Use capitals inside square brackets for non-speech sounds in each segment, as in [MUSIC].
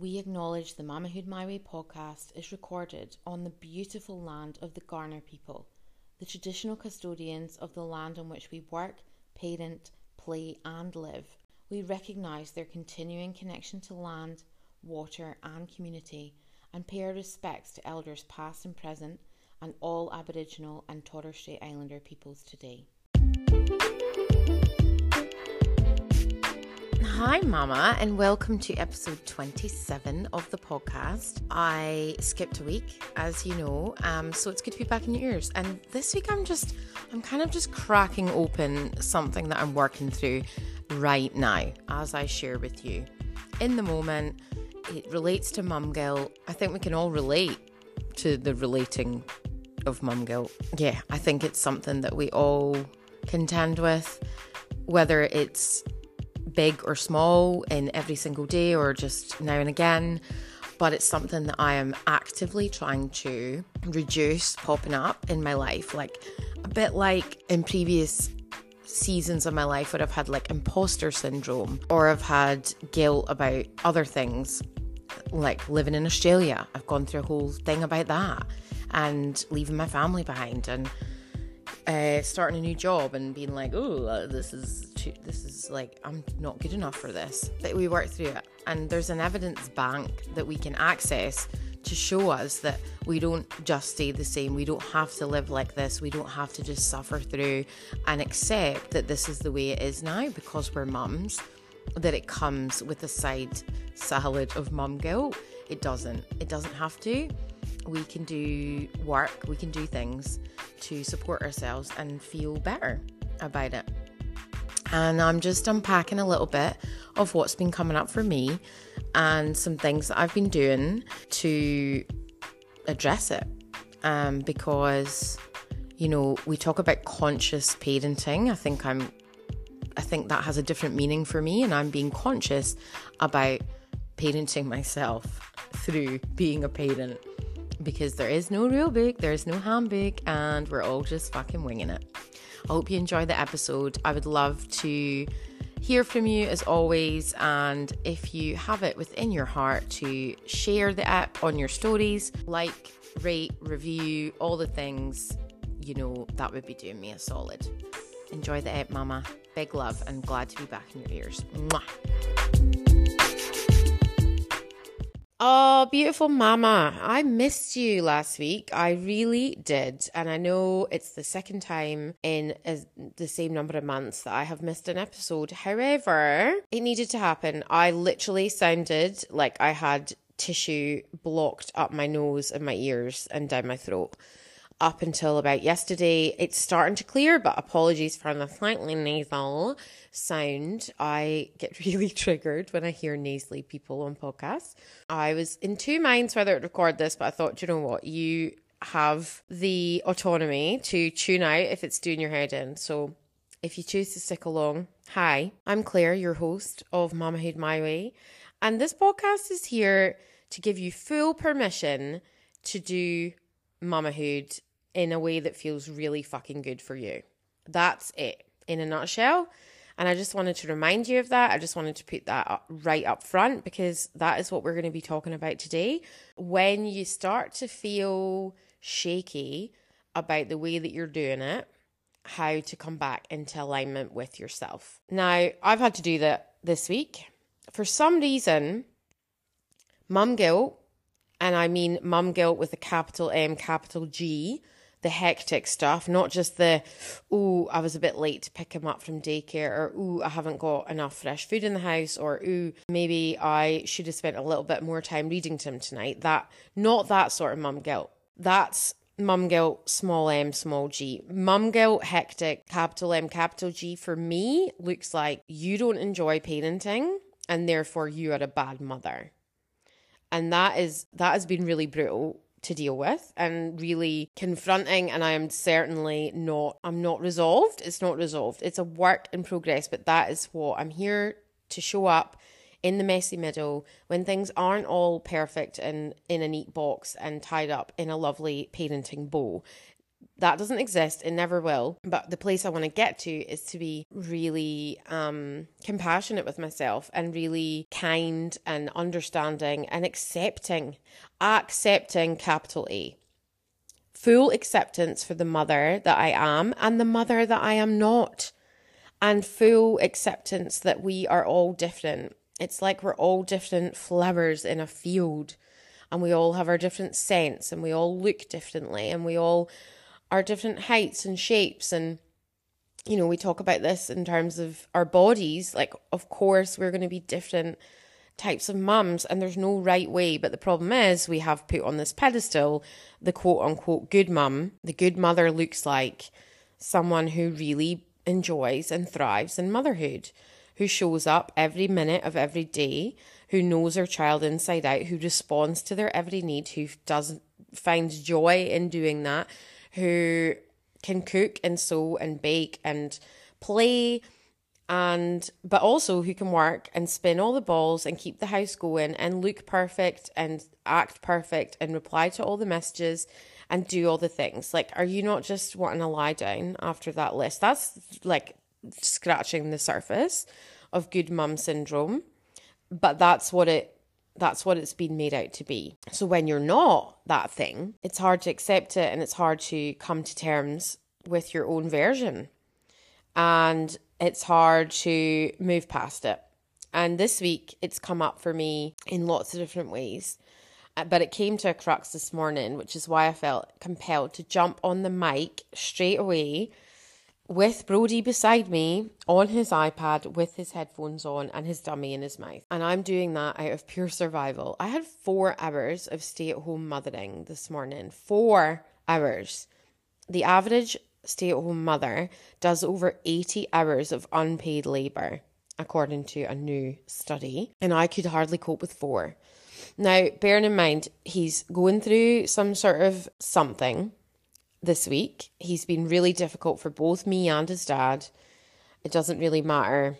We acknowledge the Mamahood My Way podcast is recorded on the beautiful land of the Kaurna people, the traditional custodians of the land on which we work, parent, play, and live. We recognise their continuing connection to land, water, and community, and pay our respects to elders past and present and all Aboriginal and Torres Strait Islander peoples today. Hi, Mama, and welcome to episode 27 of the podcast. I skipped a week, as you know, um, so it's good to be back in your ears. And this week, I'm just, I'm kind of just cracking open something that I'm working through right now as I share with you. In the moment, it relates to mum guilt. I think we can all relate to the relating of mum guilt. Yeah, I think it's something that we all contend with, whether it's big or small in every single day or just now and again. But it's something that I am actively trying to reduce popping up in my life. Like a bit like in previous seasons of my life where I've had like imposter syndrome or I've had guilt about other things, like living in Australia. I've gone through a whole thing about that and leaving my family behind and uh, starting a new job and being like, oh, this is too, this is like I'm not good enough for this. But we work through it, and there's an evidence bank that we can access to show us that we don't just stay the same. We don't have to live like this. We don't have to just suffer through and accept that this is the way it is now because we're mums. That it comes with a side salad of mum guilt. It doesn't. It doesn't have to we can do work, we can do things to support ourselves and feel better about it. And I'm just unpacking a little bit of what's been coming up for me and some things that I've been doing to address it. Um, because, you know, we talk about conscious parenting. I think I'm, I think that has a different meaning for me, and I'm being conscious about parenting myself through being a parent because there is no real book, there is no handbook, and we're all just fucking winging it. I hope you enjoy the episode. I would love to hear from you as always, and if you have it within your heart to share the app on your stories, like, rate, review, all the things, you know, that would be doing me a solid. Enjoy the app, Mama. Big love and glad to be back in your ears. Mwah. Oh, beautiful mama. I missed you last week. I really did. And I know it's the second time in a, the same number of months that I have missed an episode. However, it needed to happen. I literally sounded like I had tissue blocked up my nose and my ears and down my throat up until about yesterday. It's starting to clear, but apologies for the slightly nasal sound. I get [LAUGHS] really triggered when I hear nasally people on podcasts. I was in two minds whether to record this, but I thought, you know what, you have the autonomy to tune out if it's doing your head in. So if you choose to stick along, hi, I'm Claire, your host of Mamahood My Way. And this podcast is here to give you full permission to do mamahood in a way that feels really fucking good for you. That's it in a nutshell. And I just wanted to remind you of that. I just wanted to put that up right up front because that is what we're going to be talking about today. When you start to feel shaky about the way that you're doing it, how to come back into alignment with yourself. Now, I've had to do that this week. For some reason, mum guilt, and I mean mum guilt with a capital M, capital G, the hectic stuff, not just the, oh, I was a bit late to pick him up from daycare, or oh, I haven't got enough fresh food in the house, or oh, maybe I should have spent a little bit more time reading to him tonight. That, not that sort of mum guilt. That's mum guilt, small m, small g. Mum guilt, hectic, capital M, capital G, for me, looks like you don't enjoy parenting and therefore you are a bad mother. And that is that has been really brutal to deal with and really confronting and I am certainly not I'm not resolved. It's not resolved. It's a work in progress, but that is what I'm here to show up in the messy middle when things aren't all perfect and in a neat box and tied up in a lovely parenting bow. That doesn't exist it never will. But the place i want to get to is to be really um compassionate with myself and really kind and understanding and accepting accepting capital a. Full acceptance for the mother that i am and the mother that i am not. And full acceptance that we are all different. It's like we're all different flowers in a field and we all have our different scents and we all look differently and we all are different heights and shapes. And you know we talk about this in terms of our bodies. Like of course we're going to be different types of mums and there's no right way. But the problem is we have put on this pedestal the quote unquote good mum. The good mother looks like someone who really enjoys and thrives in motherhood who shows up every minute of every day who knows her child inside out, who responds to their every need, who does finds joy in doing that, who can cook and sew and bake and play and but also who can work and spin all the balls and keep the house going and look perfect and act perfect and reply to all the messages and do all the things. Like, are you not just wanting to lie down after that list? That's like scratching the surface of good mum syndrome but that's what it that's what it's been made out to be. So when you're not that thing, it's hard to accept it and it's hard to come to terms with your own version. And it's hard to move past it. And this week it's come up for me in lots of different ways. Uh, but it came to a crux this morning, which is why I felt compelled to jump on the mic straight away with Brody beside me on his iPad with his headphones on and his dummy in his mouth. And I'm doing that out of pure survival. I had four hours of stay at home mothering this morning. Four hours. The average stay at home mother does over 80 hours of unpaid labour, according to a new study. And I could hardly cope with four. Now, bearing in mind, he's going through some sort of something this week. He's been really difficult for both me and his dad. It doesn't really matter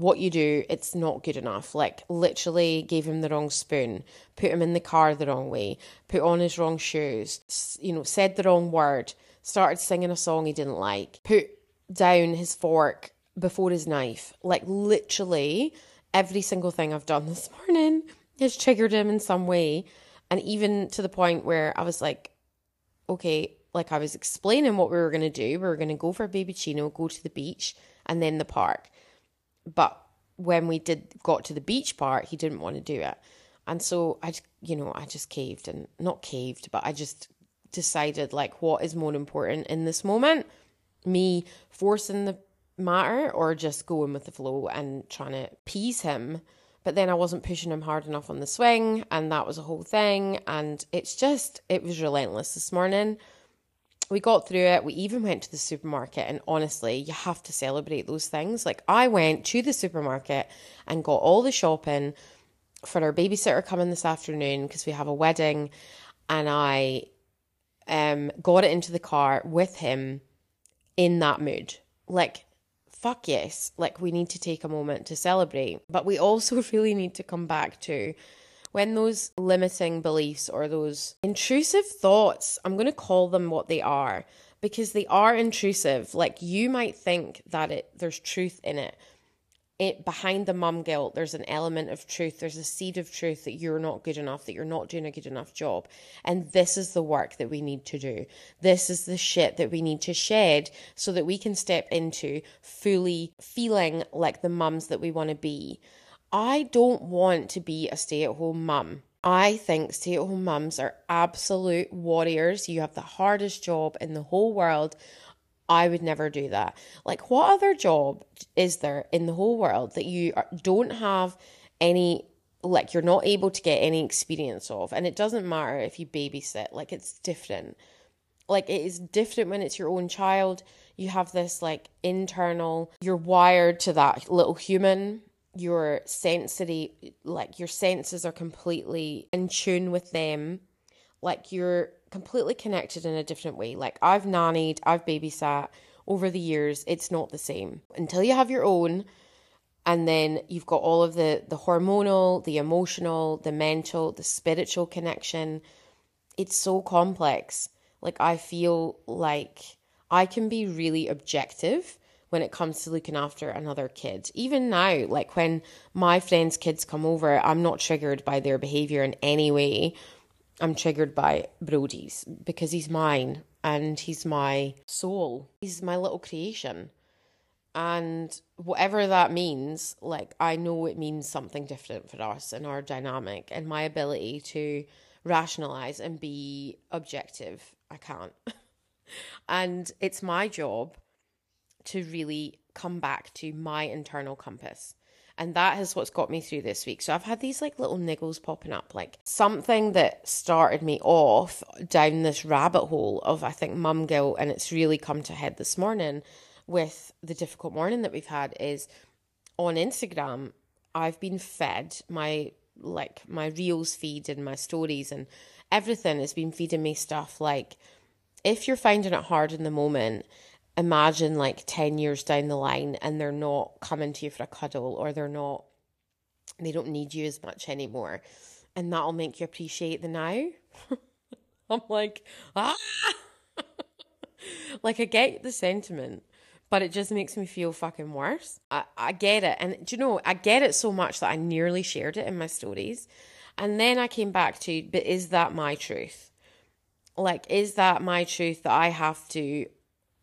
what you do, it's not good enough. Like, literally gave him the wrong spoon, put him in the car the wrong way, put on his wrong shoes, you know, said the wrong word, started singing a song he didn't like, put down his fork before his knife. Like, literally, every single thing I've done [LAUGHS] this morning has triggered him in some way. And even to the point where I was like, okay, like I was explaining what we were going to do. We were going to go for a baby chino, go to the beach, and then the park. But when we did got to the beach part, he didn't want to do it. And so I, you know, I just caved and not caved, but I just decided like what is more important in this moment, me forcing the matter or just going with the flow and trying to appease him. But then I wasn't pushing him hard enough on the swing, and that was a whole thing. And it's just, it was relentless this morning we got through it. We even went to the supermarket, and honestly, you have to celebrate those things. Like, I went to the supermarket and got all the shopping for our babysitter coming this afternoon because we have a wedding, and I um got it into the car with him in that mood. Like, fuck yes, like we need to take a moment to celebrate, but we also [LAUGHS] really need to come back to when those limiting beliefs or those intrusive thoughts, I'm going to call them what they are because they are intrusive. Like you might think that it there's truth in it. It behind the mum guilt, there's an element of truth. There's a seed of truth that you're not good enough, that you're not doing a good enough job. And this is the work that we need to do. This is the shit that we need to shed so that we can step into fully feeling like the mums that we want to be. I don't want to be a stay at home mum. I think stay at home mums are absolute warriors. You have the hardest job in the whole world. I would never do that. Like, what other job is there in the whole world that you don't have any, like, you're not able to get any experience of? And it doesn't matter if you babysit, like, it's different. Like, it is different when it's your own child. You have this, like, internal, you're wired to that little human your sensory like your senses are completely in tune with them. Like you're completely connected in a different way. Like i've nannied i've babysat over the years. It's not the same. Until you have your own and then you've got all of the the hormonal the emotional the mental the spiritual connection. It's so complex. Like, I feel like I can be really objective when it comes to looking after another kid. Even now, like when my friends' kids come over, I'm not triggered by their behavior in any way. I'm triggered by Brody's because he's mine and he's my soul. He's my little creation. And whatever that means, like I know it means something different for us and our dynamic and my ability to rationalize and be objective. I can't. [LAUGHS] and it's my job to really come back to my internal compass. And that is what's got me through this week. So I've had these like little niggles popping up, like something that started me off down this rabbit hole of, I think, mum guilt. And it's really come to head this morning with the difficult morning that we've had is on Instagram, I've been fed my like my reels feed and my stories and everything has been feeding me stuff like if you're finding it hard in the moment imagine like 10 years down the line and they're not coming to you for a cuddle or they're not they don't need you as much anymore. And that'll make you appreciate the now. [LAUGHS] I'm like ah. [LAUGHS] Like i get the sentiment but it just makes me feel fucking worse. I, I get it. And do you know i get it so much that i nearly shared it in my stories. And then i came back to but is that my truth? Like is that my truth that i have to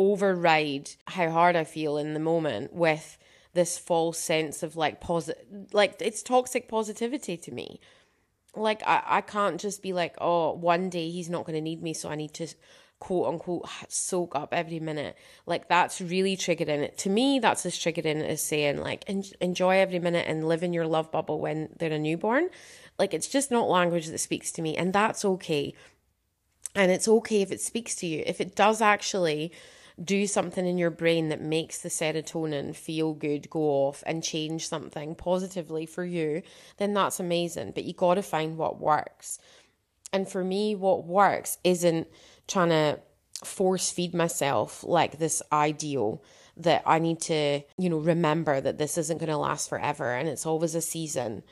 override how hard I feel in the moment with this false sense of like positive, like it's toxic positivity to me. Like I, I can't just be like, oh, one day he's not going to need me, so I need to quote unquote soak up every minute. Like that's really triggering. It. To me, that's as triggering as saying like en- enjoy every minute and live in your love bubble when they're a newborn. Like it's just not language that speaks to me, and that's okay. And it's okay if it speaks to you. If it does actually do something in your brain that makes the serotonin feel good go off and change something positively for you, then that's amazing. But you got to find what works. And for me, what works isn't trying to force feed myself like this ideal that I need to, you know, remember that this isn't going to last forever and it's always a season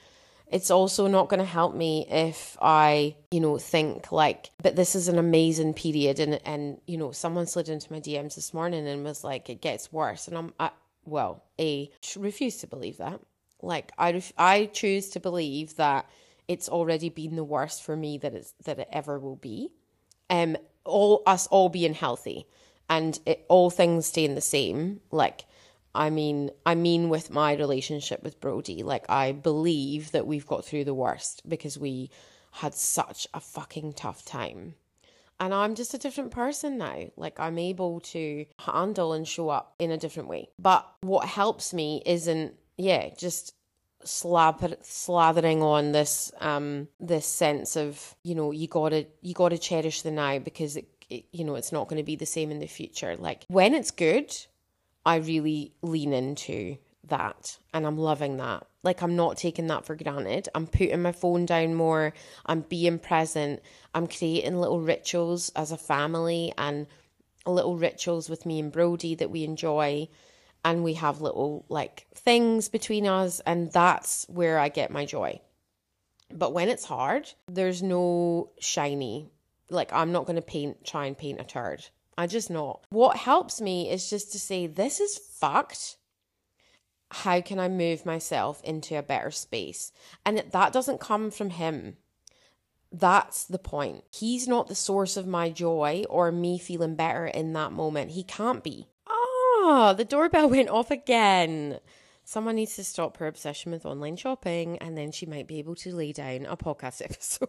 it's also not going to help me if I, you know, think like, but this is an amazing period. And, and, you know, someone slid into my DMs this morning and was like, it gets worse. And I'm, I, well, A, refuse to believe that. Like, I, ref- I choose to believe that it's already been the worst for me that it's, that it ever will be. Um, all us all being healthy and it, all things staying the same. Like, I mean, I mean, with my relationship with Brody, like, I believe that we've got through the worst because we had such a fucking tough time. And I'm just a different person now. Like, I'm able to handle and show up in a different way. But what helps me isn't, yeah, just slap slathering on this um this sense of you know you gotta you gotta cherish the now because it, it you know it's not going to be the same in the future like when it's good I really lean into that and I'm loving that. Like I'm not taking that for granted. I'm putting my phone down more. I'm being present. I'm creating little rituals as a family and little rituals with me and Brody that we enjoy and we have little like things between us and that's where I get my joy. But when it's hard, there's no shiny. Like I'm not going to paint try and paint a turd. I just not. What helps me is just to say, this is fucked. How can I move myself into a better space? And that doesn't come from him. That's the point. He's not the source of my joy or me feeling better in that moment. He can't be. Ah, the doorbell [LAUGHS] went off again. Someone needs to stop her obsession with online shopping and then she might be able to lay down a podcast [LAUGHS] episode.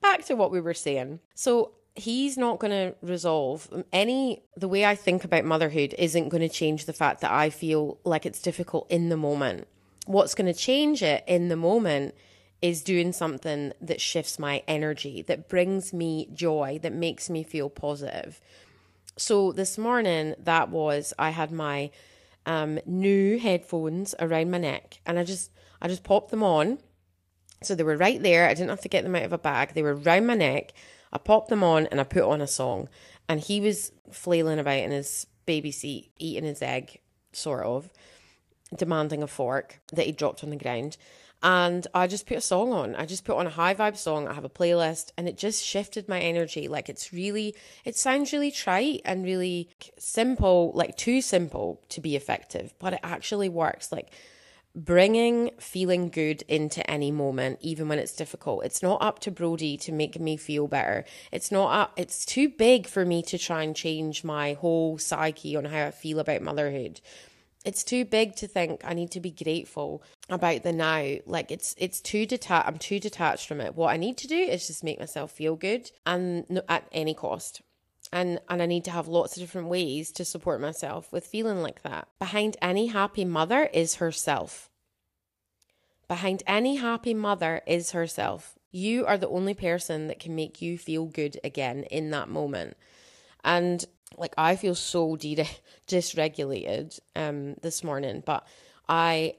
Back to what we were saying. So, he's not going to resolve. Any the way i think about motherhood isn't going to change the fact that i feel like it's difficult in the moment. What's going to change it in the moment is doing something that shifts my energy that brings me joy that makes me feel positive. So this morning that was i had my um, new headphones around my neck and i just i just popped them on. So they were right there. I didn't have to get them out of a bag. They were around my neck I popped them on and I put on a song. And he was flailing about in his baby seat, eating his egg, sort of, demanding a fork that he dropped on the ground. and I just put a song on. I just put on a high vibe song. I have a playlist and it just shifted my energy. Like it's really, it sounds really trite and really simple, like too simple to be effective, but it actually works. Like bringing feeling good into any moment, even when it's difficult. It's not up to Brody to make me feel better. It's not up, it's too big for me to try and change my whole psyche on how I feel about motherhood it's too big to think I need to be grateful about the now. Like it's it's too detached. I'm too detached from it. What I need to do is just make myself feel good, and at any cost. And and I need to have lots of different ways to support myself with feeling like that. Behind any happy mother is herself. Behind any happy mother is herself. You are the only person that can make you feel good again in that moment. And like I feel so [LAUGHS] de- dysregulated um this morning, but I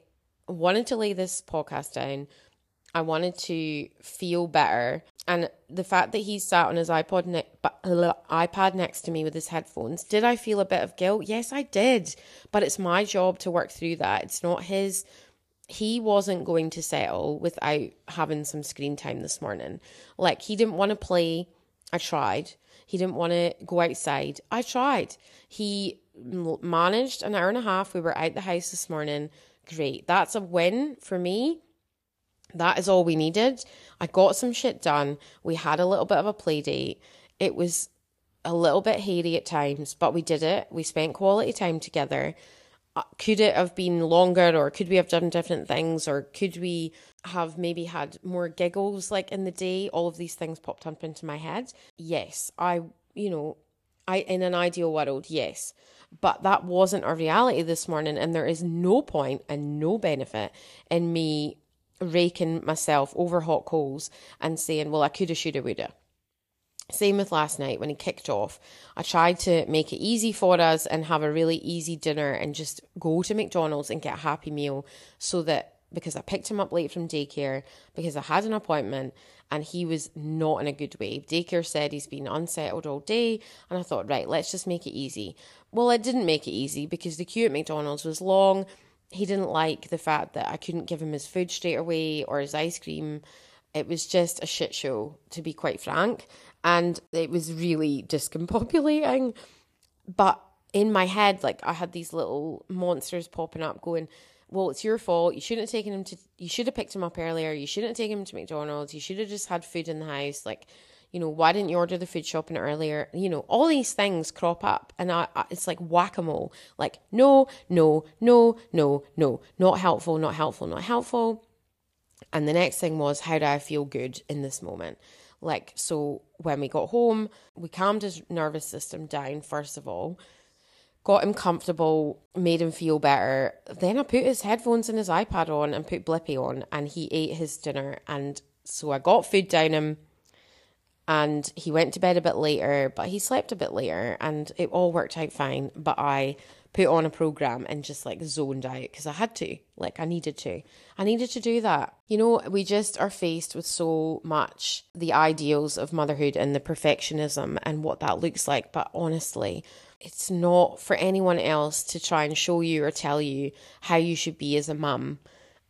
wanted to lay this podcast down. I wanted to feel better, and the fact that he sat on his iPod ne- iPad next to me with his headphones, did I feel a bit of guilt? Yes, I did. But it's my job to work through that. It's not his. He wasn't going to settle without having some screen time this morning. Like he didn't want to play. I tried. He didn't want to go outside. I tried. He managed an hour and a half. We were out the house this morning. Great. That's a win for me. That is all we needed. I got some shit done. We had a little bit of a play date. It was a little bit hairy at times, but we did it. We spent quality time together. Uh, could it have been longer, or could we have done different things, or could we have maybe had more giggles like in the day? All of these things popped up into my head. Yes, I, you know, I in an ideal world, yes. But that wasn't our reality this morning, and there is no point and no benefit in me raking myself over hot coals and saying, Well, I coulda, shoulda, woulda. Same with last night when he kicked off. I tried to make it easy for us and have a really easy dinner and just go to McDonald's and get a happy meal so that because I picked him up late from daycare because I had an appointment and he was not in a good way. Daycare said he's been unsettled all day and I thought, right, let's just make it easy. Well, it didn't make it easy because the queue at McDonald's was long. He didn't like the fact that I couldn't give him his food straight away or his ice cream. It was just a shit show, to be quite frank and it was really discombobulating. But in my head, like I had these little monsters popping up going, well, it's your fault. You shouldn't have taken him to, you should have picked him up earlier. You shouldn't have taken him to McDonald's. You should have just had food in the house. Like, you know, why didn't you order the food shopping earlier? You know, all these things crop up and I, I it's like whack a mole. Like, no, no, no, no, no, not helpful, not helpful, not helpful. And the next thing was, how do I feel good in this moment? Like, so when we got home, we calmed his nervous system down, first of all, got him comfortable, made him feel better. Then I put his headphones and his iPad on and put Blippi on, and he ate his dinner. And so I got food down him and he went to bed a bit later, but he slept a bit later and it all worked out fine. But I put on a program and just like zoned out because I had to. Like I needed to. I needed to do that. You know, we just are faced with so much the ideals of motherhood and the perfectionism and what that looks like. But honestly, it's not for anyone else to try and show you or tell you how you should be as a mum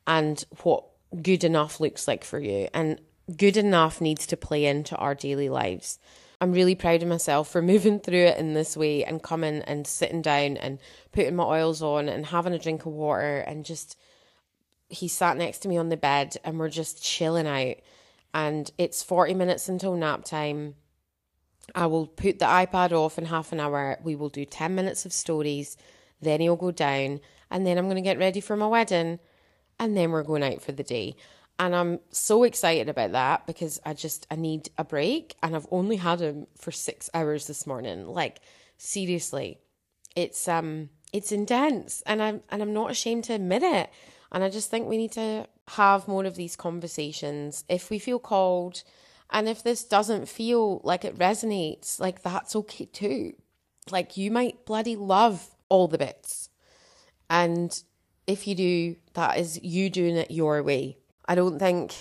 and what good enough looks like for you. And good enough needs to play into our daily lives. I'm really proud of myself for [LAUGHS] moving through it in this way and coming and sitting down and putting my oils on and having a drink of water and just he sat next to me on the bed and we're just chilling out and it's 40 minutes until nap time. I will put the iPad off in half an hour. We will do 10 minutes of stories. Then he'll go down and then I'm going to get ready for my wedding and then we're going out for the day and I'm so excited about that because I just I need a break. And I've only had him for 6 hours this morning. Like seriously it's um it's intense. And I'm and I'm not ashamed to admit it. And I just think we need to have more of these conversations. If we feel called and if this doesn't feel like it resonates like that's okay too. Like you might bloody love all the bits. And if you do that is you doing it your way I don't think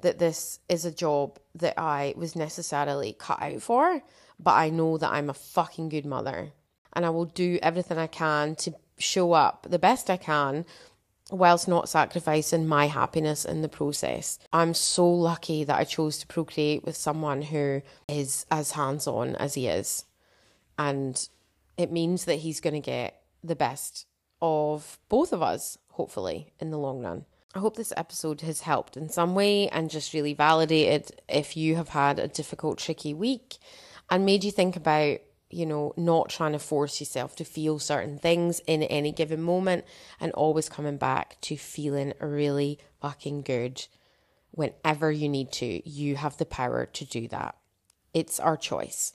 that this is a job that I was necessarily cut out for, but I know that I'm a fucking good mother and I will do everything I can to show up the best I can whilst not sacrificing my happiness in the process. I'm so lucky that I chose to procreate with someone who is as hands on as he is. And it means that he's going to get the best of both of us, hopefully, in the long run. I hope this episode has helped in some way and just really validated if you have had a difficult, tricky week and made you think about you know, not trying to force yourself to feel certain things in any given moment and always coming back to feeling really fucking good whenever you need to. You have the power to do that. It's our choice.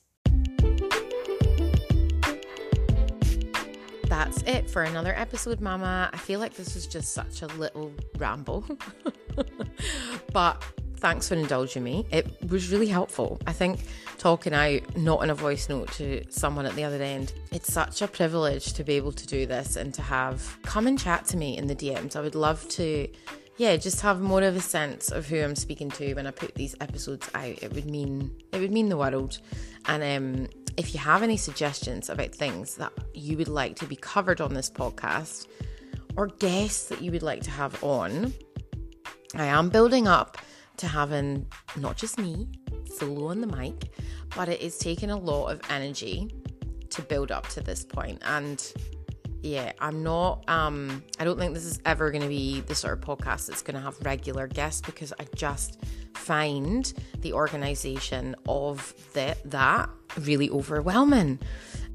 That's it for another episode, Mama. I feel like this was just such a little ramble. [LAUGHS] but thanks for indulging me. It was really helpful. I think talking out, not in a voice note to someone at the other end, it's such a privilege to be able to do this and to have come and chat to me in the DMs. I would love to, yeah, just have more of a sense of who I'm speaking to when I put these episodes out. It would mean it would mean the world. And um, if you have any suggestions about things that you would like to be covered on this podcast or guests that you would like to have on, I am building up to having not just me solo on the mic, but it is taking a lot of energy to build up to this point. And yeah, I'm not, um, I don't think this is ever going to be the sort of podcast that's going to have regular guests because I just find the organization of the, that really overwhelming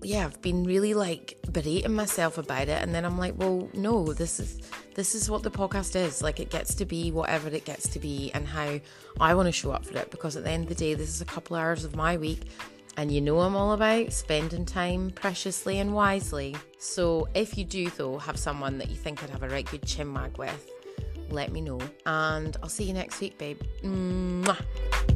yeah, I've been really like berating myself about it, and then I'm like, well, no, this is this is what the podcast is. Like, it gets to be whatever it gets to be, and how I want to show up for it. Because at the end of the day, this is a couple hours of my week, and you know I'm all about spending time preciously and wisely. So if you do though have someone that you think I'd have a right good chinwag with, let me know, and I'll see you next week, babe. Mwah.